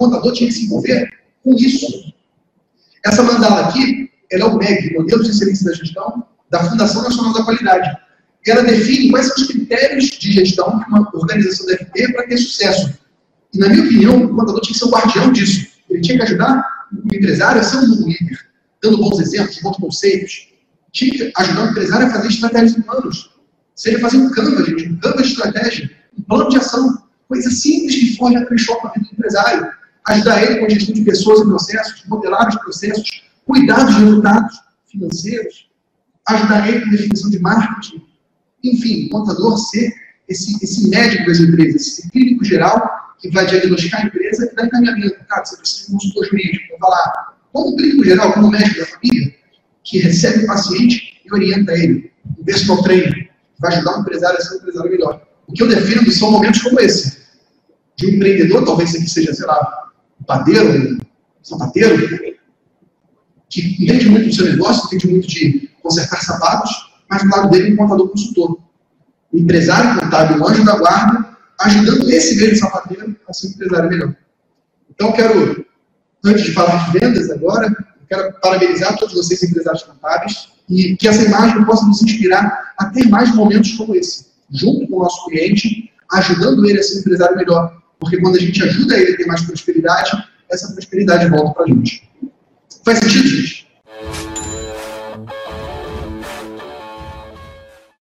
contador tinha que se envolver com isso. Essa mandala aqui, ela é o MEG, Modelo de Excelência da Gestão, da Fundação Nacional da Qualidade. E ela define quais são os critérios de gestão que uma organização deve ter para ter sucesso. E, na minha opinião, o contador tinha que ser o guardião disso. Ele tinha que ajudar o empresário a ser um líder, dando bons exemplos, bons conceitos. Tinha que ajudar o empresário a fazer estratégias e planos. Seria fazer um Canva, gente, um Canva de estratégia, um plano de ação. Coisa simples que foge a choque na vida do empresário. Ajudar ele com a gestão de pessoas e processos, modelar os processos, cuidar dos resultados financeiros, ajudar ele com definição de marketing. Enfim, o contador ser esse, esse médico das empresas, esse clínico geral que vai diagnosticar a empresa e dar encaminhamento. Cara, você precisa de um consultor jurídico. Vou falar, como clínico geral, como médico da família, que recebe o paciente e orienta ele. Um personal trainer, vai ajudar o empresário a ser um empresário melhor. O que eu defendo são momentos como esse. De um empreendedor, talvez aqui seja, sei lá, padeiro, um sapateiro, que entende muito do seu negócio, entende muito de consertar sapatos, mas do lado dele um contador consultor. O empresário contábil, o anjo da guarda, ajudando esse mesmo sapateiro a ser um empresário melhor. Então, quero, antes de falar de vendas agora, quero parabenizar todos vocês, empresários contábeis, e que essa imagem possa nos inspirar a ter mais momentos como esse, junto com o nosso cliente, ajudando ele a ser um empresário melhor. Porque quando a gente ajuda ele a ter mais prosperidade, essa prosperidade volta para a gente. Faz sentido, gente?